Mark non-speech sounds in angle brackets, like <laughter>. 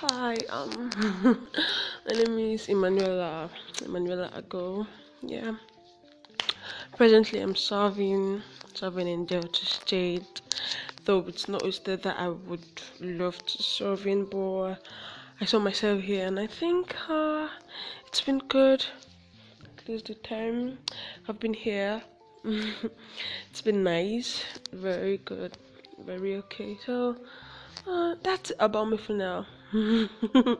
Hi, um, <laughs> my name is Emanuela, Emanuela Ago. Yeah, presently I'm serving, serving in Delta State, though it's not a state that I would love to serve in, but I saw myself here and I think uh, it's been good. Least the time I've been here, <laughs> it's been nice, very good, very okay. So uh, that's about me for now. 嗯哼哼哼